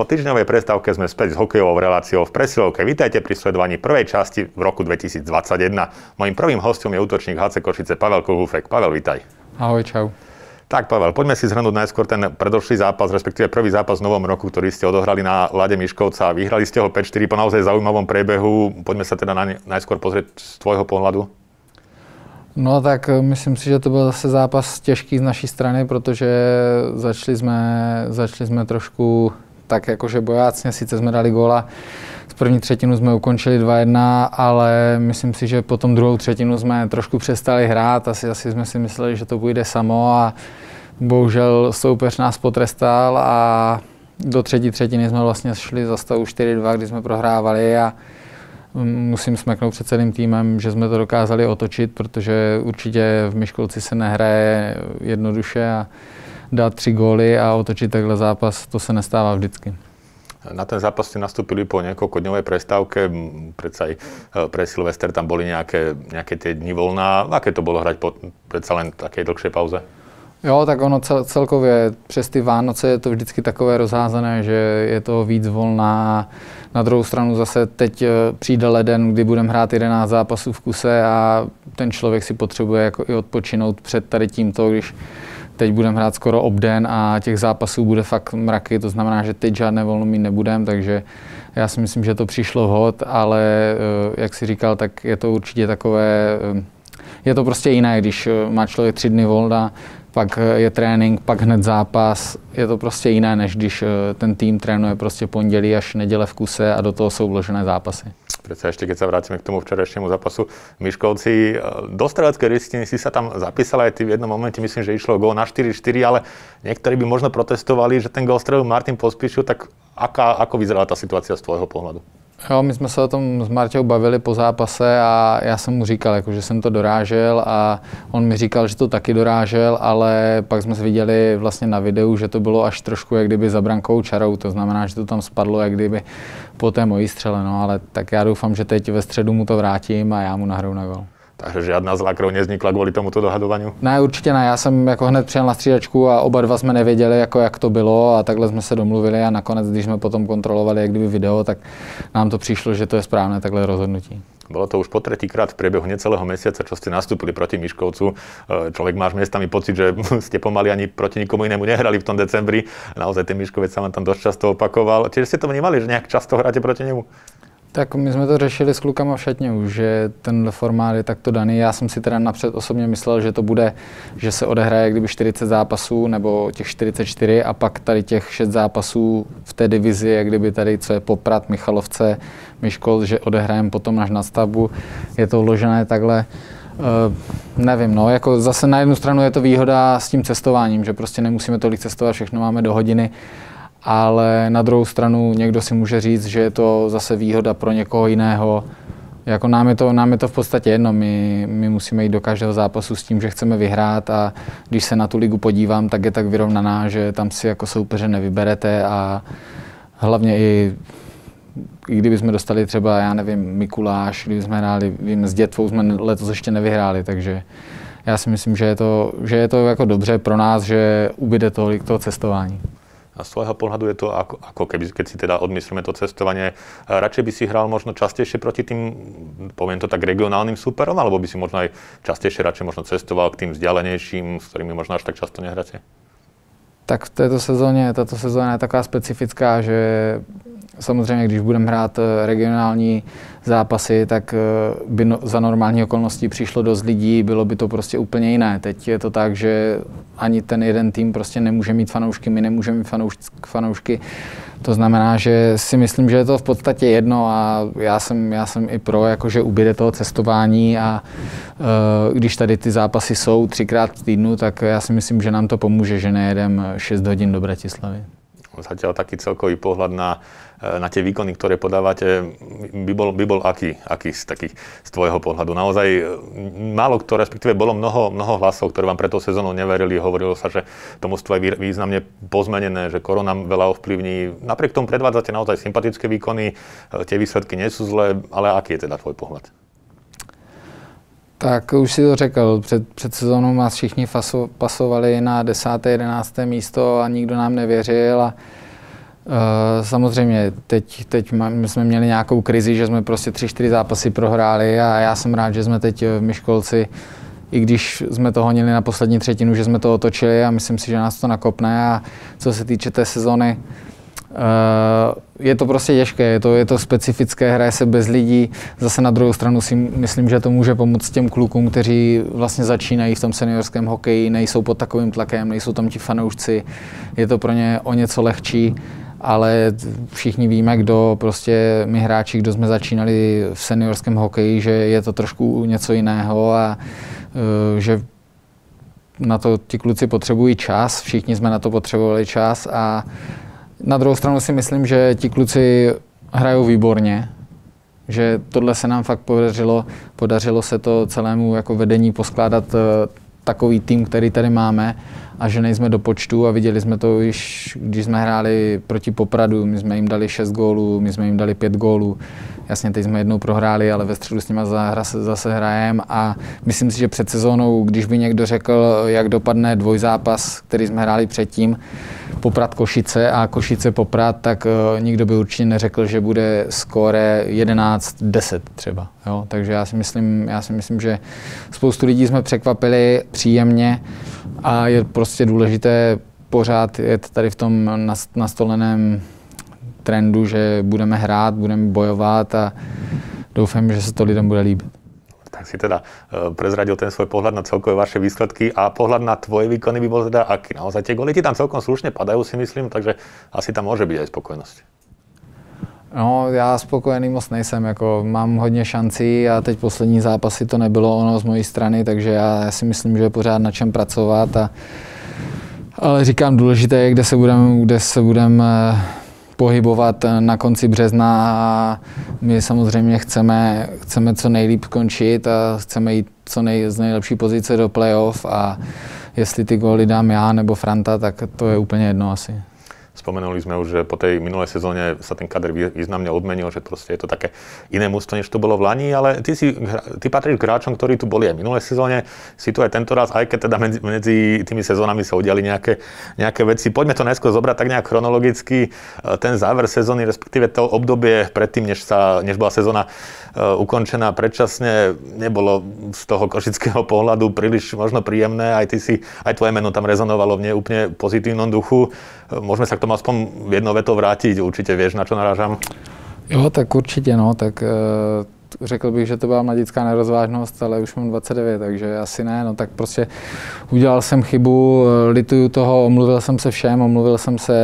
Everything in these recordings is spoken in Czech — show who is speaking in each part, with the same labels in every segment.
Speaker 1: Po týždňovej prestávke sme späť s hokejovou reláciou v presilovke. Vítajte pri sledovaní prvej časti v roku 2021. Mojím prvým hostom je útočník HC Košice Pavel Kohúfek. Pavel, vítaj.
Speaker 2: Ahoj, čau.
Speaker 1: Tak, Pavel, poďme si zhrnúť najskôr ten predošlý zápas, respektíve prvý zápas v novom roku, ktorý ste odohrali na Lade Miškovca. Vyhrali ste ho 5-4 po naozaj zaujímavom priebehu. Poďme sa teda na ne, najskôr pozrieť z tvojho pohľadu.
Speaker 2: No tak eh, myslím si, že to byl zase zápas těžký z naší strany, protože začali jsme, začali jsme trošku tak jakože bojácně, sice jsme dali góla, z první třetinu jsme ukončili 2-1, ale myslím si, že potom druhou třetinu jsme trošku přestali hrát, asi, asi jsme si mysleli, že to půjde samo a bohužel soupeř nás potrestal a do třetí třetiny jsme vlastně šli za stavu 4-2, kdy jsme prohrávali a musím smeknout před celým týmem, že jsme to dokázali otočit, protože určitě v Myškolci se nehraje jednoduše a dát tři góly a otočit takhle zápas, to se nestává vždycky.
Speaker 1: Na ten zápas ste nastúpili po niekoľkodňovej prestávke, predsa aj e, pre Silvester tam boli nejaké, nejaké tie dni voľná. Aké to bolo hrať po predsa len takej dlhšej pauze?
Speaker 2: Jo, tak ono cel, celkově přes ty Vánoce je to vždycky takové rozházené, že je to víc volná. Na druhou stranu zase teď e, přijde leden, kdy budeme hrát 11 zápasů v kuse a ten člověk si potřebuje jako i odpočinout před tady tímto, když teď budeme hrát skoro obden a těch zápasů bude fakt mraky, to znamená, že teď žádné volno mít nebudeme, takže já si myslím, že to přišlo vhod, ale e, jak si říkal, tak je to určitě takové, e, je to prostě jiné, když má člověk tři dny volna, pak je trénink, pak hned zápas. Je to prostě jiné, než když ten tým trénuje prostě pondělí až neděle v kuse a do toho jsou vložené zápasy.
Speaker 1: Predsa ešte, keď sa vrátime k tomu včerajšiemu zápasu Myškovci, do streleckej listiny si sa tam zapísal aj ty v jednom momente, myslím, že išlo gól na 4-4, ale niektorí by možno protestovali, že ten gól strelil Martin Pospíšu, tak aká, ako vyzerala tá situácia z tvojho pohľadu?
Speaker 2: Jo, my jsme se o tom s Marťou bavili po zápase a já jsem mu říkal, jako, že jsem to dorážel a on mi říkal, že to taky dorážel, ale pak jsme se viděli vlastně na videu, že to bylo až trošku jak kdyby za brankou čarou, to znamená, že to tam spadlo jak kdyby po té mojí střele, no, ale tak já doufám, že teď ve středu mu to vrátím a já mu nahraju na gol.
Speaker 1: Takže žádná zlá krv nevznikla kvůli tomuto dohadování?
Speaker 2: Ne, určitě ne. Já jsem jako hned přijel na střídačku a oba dva jsme nevěděli, jako jak to bylo a takhle jsme se domluvili a nakonec, když jsme potom kontrolovali jak kdyby video, tak nám to přišlo, že to je správné takhle rozhodnutí.
Speaker 1: Bolo to už po tretíkrát v priebehu necelého mesiaca, čo ste nastúpili proti Miškovcu. E, človek máš miestami pocit, že ste pomaly ani proti nikomu inému nehrali v tom decembri. Naozaj ten Miškovec sa vám tam dosť často opakoval. Čiže ste to vnímali, že nejak často hráte proti nemu?
Speaker 2: Tak my jsme to řešili s klukama v šatně už, že ten formát je takto daný. Já jsem si teda napřed osobně myslel, že to bude, že se odehraje kdyby 40 zápasů nebo těch 44 a pak tady těch 6 zápasů v té divizi, jak kdyby tady, co je Poprat, Michalovce, Myškol, že odehrajeme potom až na stavbu. Je to uložené takhle. Uh, nevím, no, jako zase na jednu stranu je to výhoda s tím cestováním, že prostě nemusíme tolik cestovat, všechno máme do hodiny ale na druhou stranu někdo si může říct, že je to zase výhoda pro někoho jiného. Jako nám je to, nám je to v podstatě jedno, my, my musíme jít do každého zápasu s tím, že chceme vyhrát a když se na tu ligu podívám, tak je tak vyrovnaná, že tam si jako soupeře nevyberete a hlavně i i kdyby jsme dostali třeba, já nevím, Mikuláš, kdyby jsme hráli, vím, s Dětvou jsme letos ještě nevyhráli, takže já si myslím, že je to, že je to jako dobře pro nás, že ubyde tolik toho cestování.
Speaker 1: A z svojho pohľadu je to ako, ako keby, keď si teda odmyslíme to cestovanie, radšej by si hral možno častejšie proti tým, poviem to tak, regionálnym súperom, alebo by si možno aj častejšie radšej možno cestoval k tým vzdialenejším, s ktorými možno až tak často nehráte?
Speaker 2: Tak v této sezóně, tato sezóna je taková specifická, že samozřejmě, když budeme hrát eh, regionální zápasy, tak eh, by no, za normální okolností přišlo dost lidí, bylo by to prostě úplně jiné. Teď je to tak, že ani ten jeden tým prostě nemůže mít fanoušky, my nemůžeme mít fanoušky. To znamená, že si myslím, že je to v podstatě jedno a já jsem, já jsem i pro, jakože ubyde toho cestování a uh, když tady ty zápasy jsou třikrát v týdnu, tak já si myslím, že nám to pomůže, že nejedem 6 hodin do Bratislavy.
Speaker 1: Zatiaľ taký celkový pohľad na na tie výkony, ktoré podávate, by bol, by bol aký, aký z, takých, z tvojho pohľadu? Naozaj málo kto, respektíve bolo mnoho, mnoho hlasov, ktoré vám pre to sezónou neverili. Hovorilo sa, že to mústvo je významne pozmenené, že korona veľa ovplyvní. Napriek tomu predvádzate naozaj sympatické výkony, tie výsledky nie sú zlé, ale aký je teda tvoj pohľad?
Speaker 2: Tak už si to řekl, před, před sezónou nás všichni faso, pasovali na 10. 11. místo a nikdo nám nevěřil a Uh, samozřejmě, teď, teď my jsme měli nějakou krizi, že jsme prostě tři, čtyři zápasy prohráli a já jsem rád, že jsme teď v Myškolci, i když jsme to honili na poslední třetinu, že jsme to otočili a myslím si, že nás to nakopne a co se týče té sezony, uh, je to prostě těžké, je to, je to specifické, hraje se bez lidí. Zase na druhou stranu si myslím, že to může pomoct těm klukům, kteří vlastně začínají v tom seniorském hokeji, nejsou pod takovým tlakem, nejsou tam ti fanoušci, je to pro ně o něco lehčí ale všichni víme, kdo prostě my hráči, kdo jsme začínali v seniorském hokeji, že je to trošku něco jiného a e, že na to ti kluci potřebují čas, všichni jsme na to potřebovali čas a na druhou stranu si myslím, že ti kluci hrajou výborně, že tohle se nám fakt podařilo, podařilo se to celému jako vedení poskládat e, takový tým, který tady máme a že nejsme do počtu a viděli jsme to již, když jsme hráli proti Popradu, my jsme jim dali 6 gólů, my jsme jim dali 5 gólů. Jasně, teď jsme jednou prohráli, ale ve středu s nimi zase hrajeme a myslím si, že před sezónou, když by někdo řekl, jak dopadne dvojzápas, který jsme hráli předtím, Poprad Košice a Košice Poprad, tak uh, nikdo by určitě neřekl, že bude skóre 11-10 třeba. Jo? Takže já si, myslím, já si myslím, že spoustu lidí jsme překvapili příjemně a je prostě důležité pořád jet tady v tom nastoleném trendu, že budeme hrát, budeme bojovat a doufám, že se to lidem bude líbit.
Speaker 1: Tak si teda uh, prezradil ten svoj pohľad na celkové vaše výsledky a pohľad na tvoje výkony by bol teda aký? Naozaj tie goly ti tam celkom slušne padajú si myslím, takže asi tam môže byť aj spokojnosť.
Speaker 2: No, já spokojený moc nejsem, jako mám hodně šancí a teď poslední zápasy to nebylo ono z mojí strany, takže já, si myslím, že je pořád na čem pracovat a ale říkám, důležité je, kde se budeme kde se budem eh, pohybovat na konci března a my samozřejmě chceme, chceme co nejlíp končit a chceme jít co nej, z nejlepší pozice do playoff a jestli ty góly dám já nebo Franta, tak to je úplně jedno asi.
Speaker 1: Spomenuli sme už, že po tej minulej sezóne sa ten kader významne odmenil, že proste je to také iné mústvo, než to bolo v Lani, ale ty, si, ty patríš k hráčom, ktorí tu boli aj v minulej sezóne, si tu aj tento raz, aj keď teda medzi, medzi tými sezónami sa udiali nejaké, nejaké veci. Poďme to najskôr zobrať tak nejak chronologicky. Ten záver sezóny, respektíve to obdobie predtým, než, sa, než bola sezóna uh, ukončená predčasne, nebolo z toho košického pohľadu príliš možno príjemné. Aj ty si, aj tvoje meno tam rezonovalo v neúplne pozitívnom duchu. Môžeme sa k tomu tomu aspoň jednou vetou vrátit, určitě víš, na co narážám?
Speaker 2: Jo, tak určitě, no, tak uh, řekl bych, že to byla mladická nerozvážnost, ale už mám 29, takže asi ne, no tak prostě udělal jsem chybu, lituju toho, omluvil jsem se všem, omluvil jsem se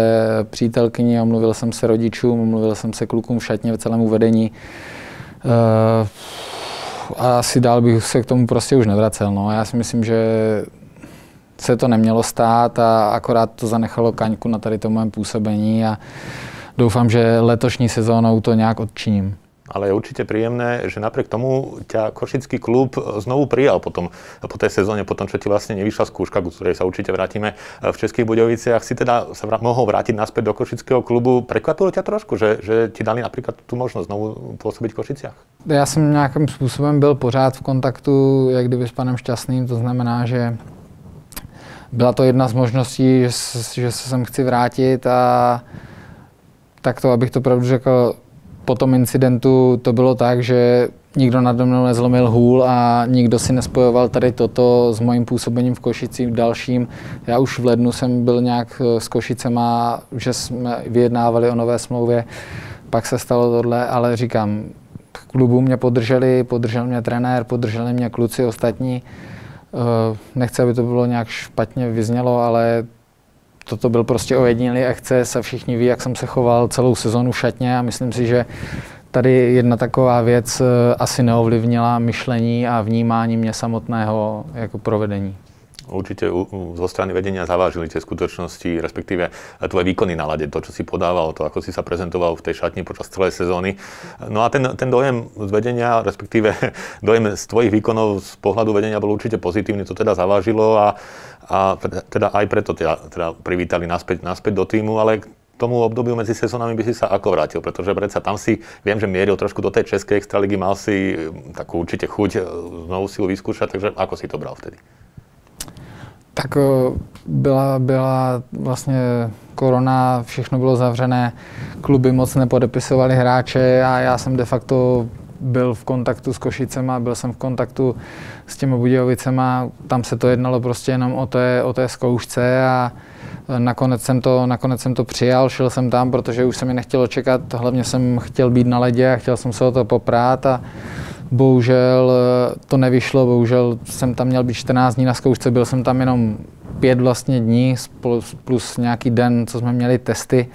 Speaker 2: přítelkyni, omluvil jsem se rodičům, omluvil jsem se klukům v šatně, v celém uvedení. Uh, a asi dál bych se k tomu prostě už nevracel. No. Já si myslím, že se to nemělo stát a akorát to zanechalo kaňku na tady tom mém působení a doufám, že letošní sezónou to nějak odčiním
Speaker 1: ale je určite príjemné, že napriek tomu ťa Košický klub znovu prijal potom, po tej sezóne, potom, čo ti vlastne nevyšla skúška, ku ktorej sa určite vrátime v Českých Budoviciach, si teda sa vrát, mohol vrátiť naspäť do Košického klubu. Prekvapilo ťa trošku, že, že ti dali napríklad tu možnosť znovu pôsobiť v Košiciach?
Speaker 2: Já jsem nějakým způsobem byl pořád v kontaktu, jak kdyby s panem Šťastným, to znamená, že byla to jedna z možností, že, se sem chci vrátit a tak to, abych to pravdu řekl, po tom incidentu to bylo tak, že nikdo nade mnou nezlomil hůl a nikdo si nespojoval tady toto s mojím působením v Košici v dalším. Já už v lednu jsem byl nějak eh, s Košicema, že jsme vyjednávali o nové smlouvě, pak se stalo tohle, ale říkám, klubu mě podrželi, podržel mě trenér, podrželi mě kluci ostatní. Eh, nechci, aby to bylo nějak špatně vyznělo, ale toto byl prostě ojedinělý akce, se všichni ví, jak jsem se choval celou sezonu v šatně a myslím si, že tady jedna taková věc eh, asi neovlivnila myšlení a vnímání mě samotného jako provedení.
Speaker 1: Určite zo strany vedenia zavážili tie skutočnosti, respektíve tvoje výkony na lade, to, čo si podával, to, ako si sa prezentoval v tej šatni počas celej sezóny. No a ten, ten dojem z vedenia, respektíve dojem z tvojich výkonov z pohľadu vedenia bol určite pozitívny, to teda zavážilo a, a teda aj preto teda, teda privítali naspäť, naspäť do týmu, ale tomu obdobiu medzi sezónami by si sa ako vrátil? Pretože predsa tam si, viem, že mieril trošku do tej českej extraligy, mal si takú určite chuť znovu si ju vyskúšať, takže ako si to bral vtedy?
Speaker 2: Tak byla, byla vlastně korona, všechno bylo zavřené, kluby moc nepodepisovali hráče a já jsem de facto byl v kontaktu s Košicema, byl jsem v kontaktu s těmi Budějovicema, tam se to jednalo prostě jenom o té, o té zkoušce a nakonec jsem, to, nakonec jsem to přijal, šel jsem tam, protože už se mi nechtělo čekat, hlavně jsem chtěl být na ledě a chtěl jsem se o to poprát a bohužel to nevyšlo, bohužel jsem tam měl být 14 dní na zkoušce, byl jsem tam jenom pět vlastně dní plus, plus nějaký den, co jsme měli testy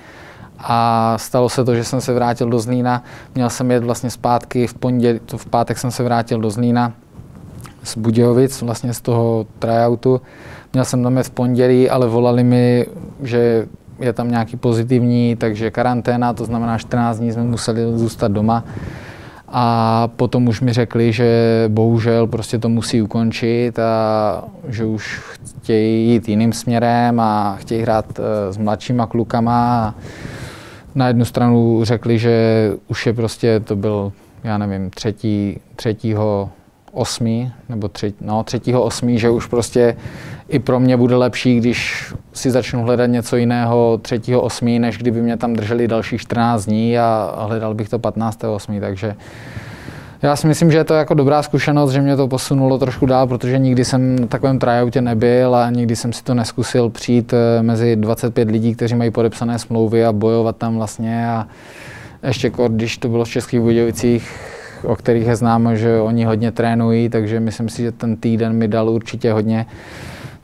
Speaker 2: a stalo se to, že jsem se vrátil do Zlína. Měl jsem jet vlastně zpátky v pondělí, to v pátek jsem se vrátil do Zlína z Budějovic, vlastně z toho tryoutu. Měl jsem tam jet v pondělí, ale volali mi, že je tam nějaký pozitivní, takže karanténa, to znamená 14 dní jsme museli zůstat doma. A potom už mi řekli, že bohužel prostě to musí ukončit a že už chtějí jít jiným směrem a chtějí hrát eh, s mladšíma klukama. Na jednu stranu řekli, že už je prostě, to byl, já nevím, třetí, třetího osmý, nebo třetí, no, třetího osmý, že už prostě i pro mě bude lepší, když si začnu hledat něco jiného třetího osmý, než kdyby mě tam drželi dalších 14 dní a hledal bych to 15. osmý, takže já si myslím, že je to jako dobrá zkušenost, že mě to posunulo trošku dál, protože nikdy jsem na takovém tryoutě nebyl a nikdy jsem si to neskusil přijít eh, mezi 25 lidí, kteří mají podepsané smlouvy a bojovat tam vlastně a ještě když to bylo v Českých Budějovicích, o kterých je známo, že oni hodně trénují, takže myslím si, že ten týden mi dal určitě hodně,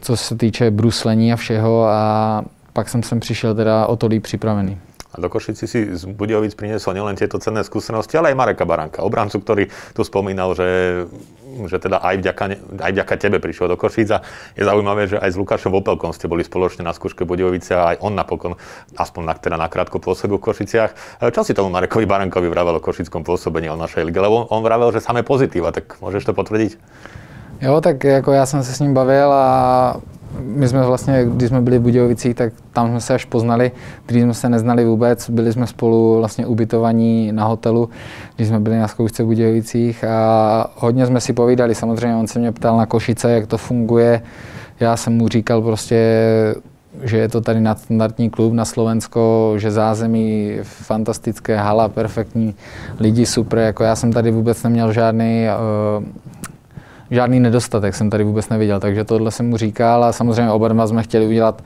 Speaker 2: co se týče bruslení a všeho a pak jsem sem přišel teda o to líp připravený.
Speaker 1: A do Košici si z Budějovic priniesol nielen tieto cenné skúsenosti, ale aj Mareka Baranka, obrancu, ktorý tu spomínal, že, že teda aj vďaka, aj vďaka tebe prišiel do Košic a je zaujímavé, že aj s Lukášom Opelkom ste boli spoločne na skúške Budějovice a aj on napokon, aspoň na, teda nakrátko pôsobil v Košiciach. Čo si tomu Marekovi Barankovi vravel o košickom pôsobení o našej lige? Lebo on, vravel, že samé pozitíva, tak môžeš to potvrdiť?
Speaker 2: Jo, tak jako já jsem se s ním bavil a my jsme vlastně, když jsme byli v Budějovicích, tak tam jsme se až poznali, když jsme se neznali vůbec, byli jsme spolu vlastně ubytovaní na hotelu, když jsme byli na zkoušce v Budějovicích a hodně jsme si povídali, samozřejmě on se mě ptal na Košice, jak to funguje, já jsem mu říkal prostě, že je to tady nadstandardní klub na Slovensko, že zázemí fantastické, hala, perfektní, lidi super, jako já jsem tady vůbec neměl žádný uh, žádný nedostatek jsem tady vůbec neviděl, takže tohle jsem mu říkal a samozřejmě oba dva jsme chtěli udělat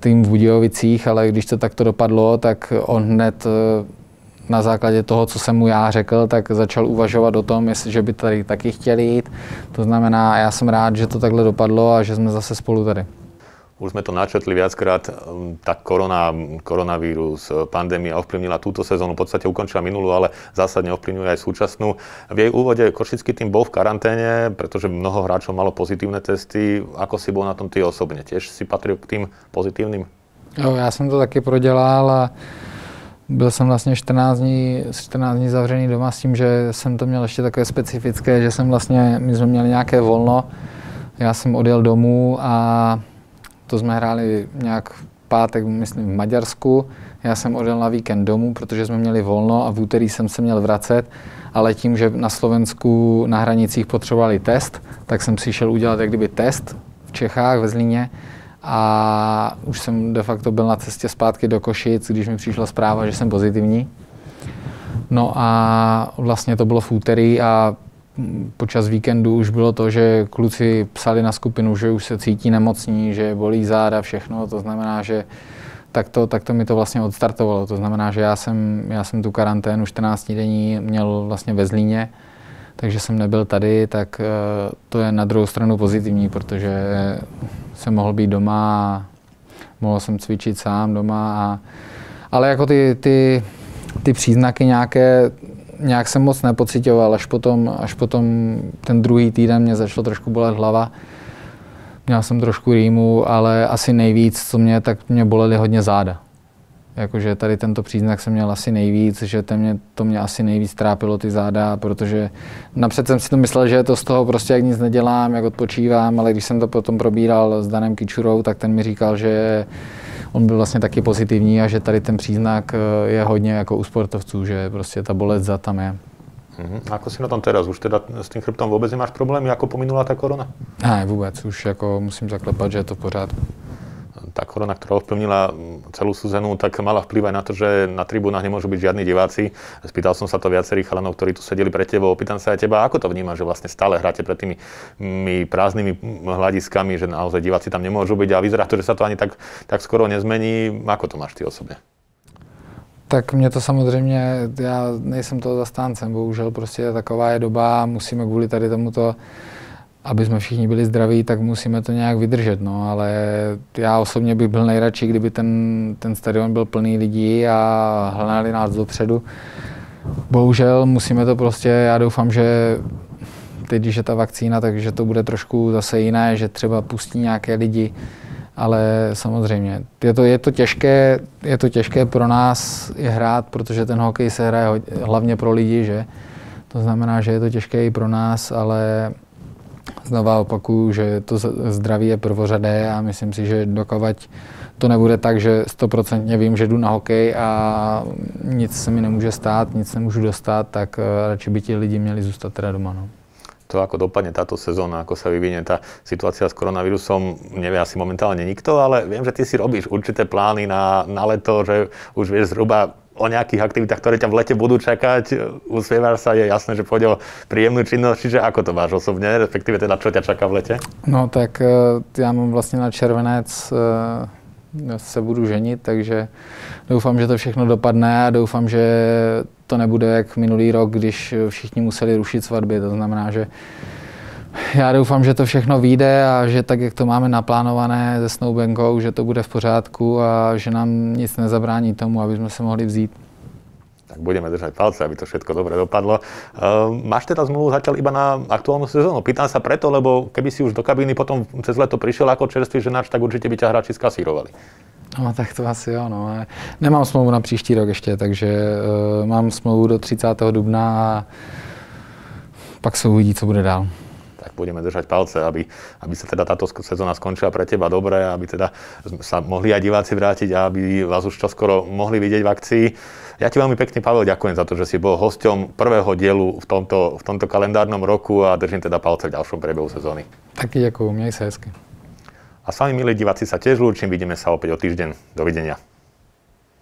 Speaker 2: tým v Budějovicích, ale když to takto dopadlo, tak on hned eh, na základě toho, co jsem mu já řekl, tak začal uvažovat o tom, jestli, že by tady taky chtěli jít. To znamená, já jsem rád, že to takhle dopadlo a že jsme zase spolu tady.
Speaker 1: Už sme to načetli viackrát, um, tak korona, koronavírus, uh, pandémia ovplyvnila túto sezónu, v podstate ukončila minulú, ale zásadne ovplyvňuje aj súčasnú. V jej úvode Košický tým bol v karanténe, pretože mnoho hráčov malo pozitívne testy. Ako si bol na tom ty osobne? Tiež si patril k tým pozitívnym?
Speaker 2: Jo, já jsem to taky prodělal a byl jsem vlastně 14 dní, 14 dní zavřený doma s tím, že jsem to měl ještě takové specifické, že jsem vlastně, my jsme měli nějaké volno, já jsem odjel domů a to jsme hráli nějak v pátek, myslím, v Maďarsku. Já jsem odjel na víkend domů, protože jsme měli volno a v úterý jsem se měl vracet, ale tím, že na Slovensku na hranicích potřebovali test, tak jsem si šel udělat jak kdyby test v Čechách, ve Zlíně a už jsem de facto byl na cestě zpátky do Košic, když mi přišla zpráva, že jsem pozitivní. No a vlastně to bylo v úterý a počas víkendu už bylo to, že kluci psali na skupinu, že už se cítí nemocní, že bolí záda, všechno. To znamená, že tak to, tak to mi to vlastně odstartovalo. To znamená, že já jsem, já jsem tu karanténu 14 dní měl vlastně ve Zlíně, takže jsem nebyl tady, tak eh, to je na druhou stranu pozitivní, protože jsem mohl být doma a mohl jsem cvičit sám doma. A, ale jako ty, ty, ty příznaky nějaké, nějak jsem moc nepocitoval, až potom, až potom ten druhý týden mě začalo trošku bolet hlava. Měl jsem trošku rýmu, ale asi nejvíc, co mě, tak mě bolely hodně záda. Jakože tady tento příznak jsem měl asi nejvíc, že to mě, to mě asi nejvíc trápilo ty záda, protože napřed jsem si to myslel, že je to z toho prostě, jak nic nedělám, jak odpočívám, ale když jsem to potom probíral s Danem Kičurou, tak ten mi říkal, že on byl vlastně taky pozitivní a že tady ten příznak eh, je hodně jako u sportovců, že prostě ta bolest za tam je.
Speaker 1: Uh-huh. Ako si na tom teraz? Už teda s tým chrbtom vôbec nemáš problémy, ako pominula tá korona?
Speaker 2: Ne, vůbec. Už jako musím zaklepat, že je to v pořádku
Speaker 1: tá korona, ktorá ovplyvnila celú sezónu, tak mala vplyv aj na to, že na tribúnach nemôžu byť žiadni diváci. Spýtal som sa to viacerých chalanov, ktorí tu sedeli pre tebou. Opýtam sa aj teba, ako to vnímaš, že vlastne stále hráte pred tými prázdnymi hľadiskami, že naozaj diváci tam nemôžu byť a vyzerá to, že sa to ani tak, tak skoro nezmení. Ako to máš ty osobně?
Speaker 2: Tak mě to samozřejmě, já nejsem toho zastáncem, bohužel prostě taková je doba, musíme kvůli tady tomuto aby jsme všichni byli zdraví, tak musíme to nějak vydržet. No, ale já osobně bych byl nejradši, kdyby ten, ten stadion byl plný lidí a hledali nás dopředu. Bohužel musíme to prostě, já doufám, že teď, když je ta vakcína, takže to bude trošku zase jiné, že třeba pustí nějaké lidi, ale samozřejmě je to, je to, těžké, je to těžké pro nás je hrát, protože ten hokej se hraje hlavně pro lidi, že? To znamená, že je to těžké i pro nás, ale Znova opakuju, že to zdraví je prvořadé a myslím si, že dokovat to nebude tak, že stoprocentně vím, že jdu na hokej a nic se mi nemůže stát, nic nemůžu dostat, tak eh, radši by ti lidi měli zůstat teda doma. No.
Speaker 1: To, ako dopadne táto sezóna, ako sa vyvinie tá situácia s koronavírusom, nevie asi momentálne nikto, ale viem, že ty si robíš určité plány na, na leto, že už vieš zhruba o nejakých aktivitách, ktoré ťa v lete budú čakať. Usmievaš sa, je jasné, že pôjde o príjemnú činnosť, čiže ako to máš osobne, respektíve teda čo ťa čaká v lete?
Speaker 2: No tak eh, já mám vlastně na červenec eh, se budu ženit, takže doufám, že to všechno dopadne a doufám, že to nebude jak minulý rok, když všichni museli rušit svatby. To znamená, že já doufám, že to všechno vyjde a že tak, jak to máme naplánované se Snowbankou, že to bude v pořádku a že nám nic nezabrání tomu, aby jsme se mohli vzít.
Speaker 1: Tak budeme držať palce, aby to všetko dobre dopadlo. Uh, máš teda zmluvu zatiaľ iba na aktuálnu sezónu? Pýtam sa preto, lebo keby si už do kabíny potom cez leto prišiel ako čerstvý ženáč, tak určite by ťa hráči skasírovali.
Speaker 2: No tak to asi jo, no. Nemám smlouvu na příští rok ještě, takže uh, mám smlouvu do 30. dubna a pak se uvidí, co bude dál
Speaker 1: tak budeme držať palce, aby, aby sa teda táto sezóna skončila pre teba dobre, aby teda sa mohli aj diváci vrátiť a aby vás už čoskoro mohli vidieť v akcii. Ja ti veľmi pekne, Pavel, ďakujem za to, že si bol hosťom prvého dielu v tomto, v tomto kalendárnom roku a držím teda palce v ďalšom priebehu sezóny.
Speaker 2: Taky ďakujem, měj sa hezky.
Speaker 1: A s vami, milí diváci, sa tiež lúčim, vidíme sa opäť o týždeň. Dovidenia.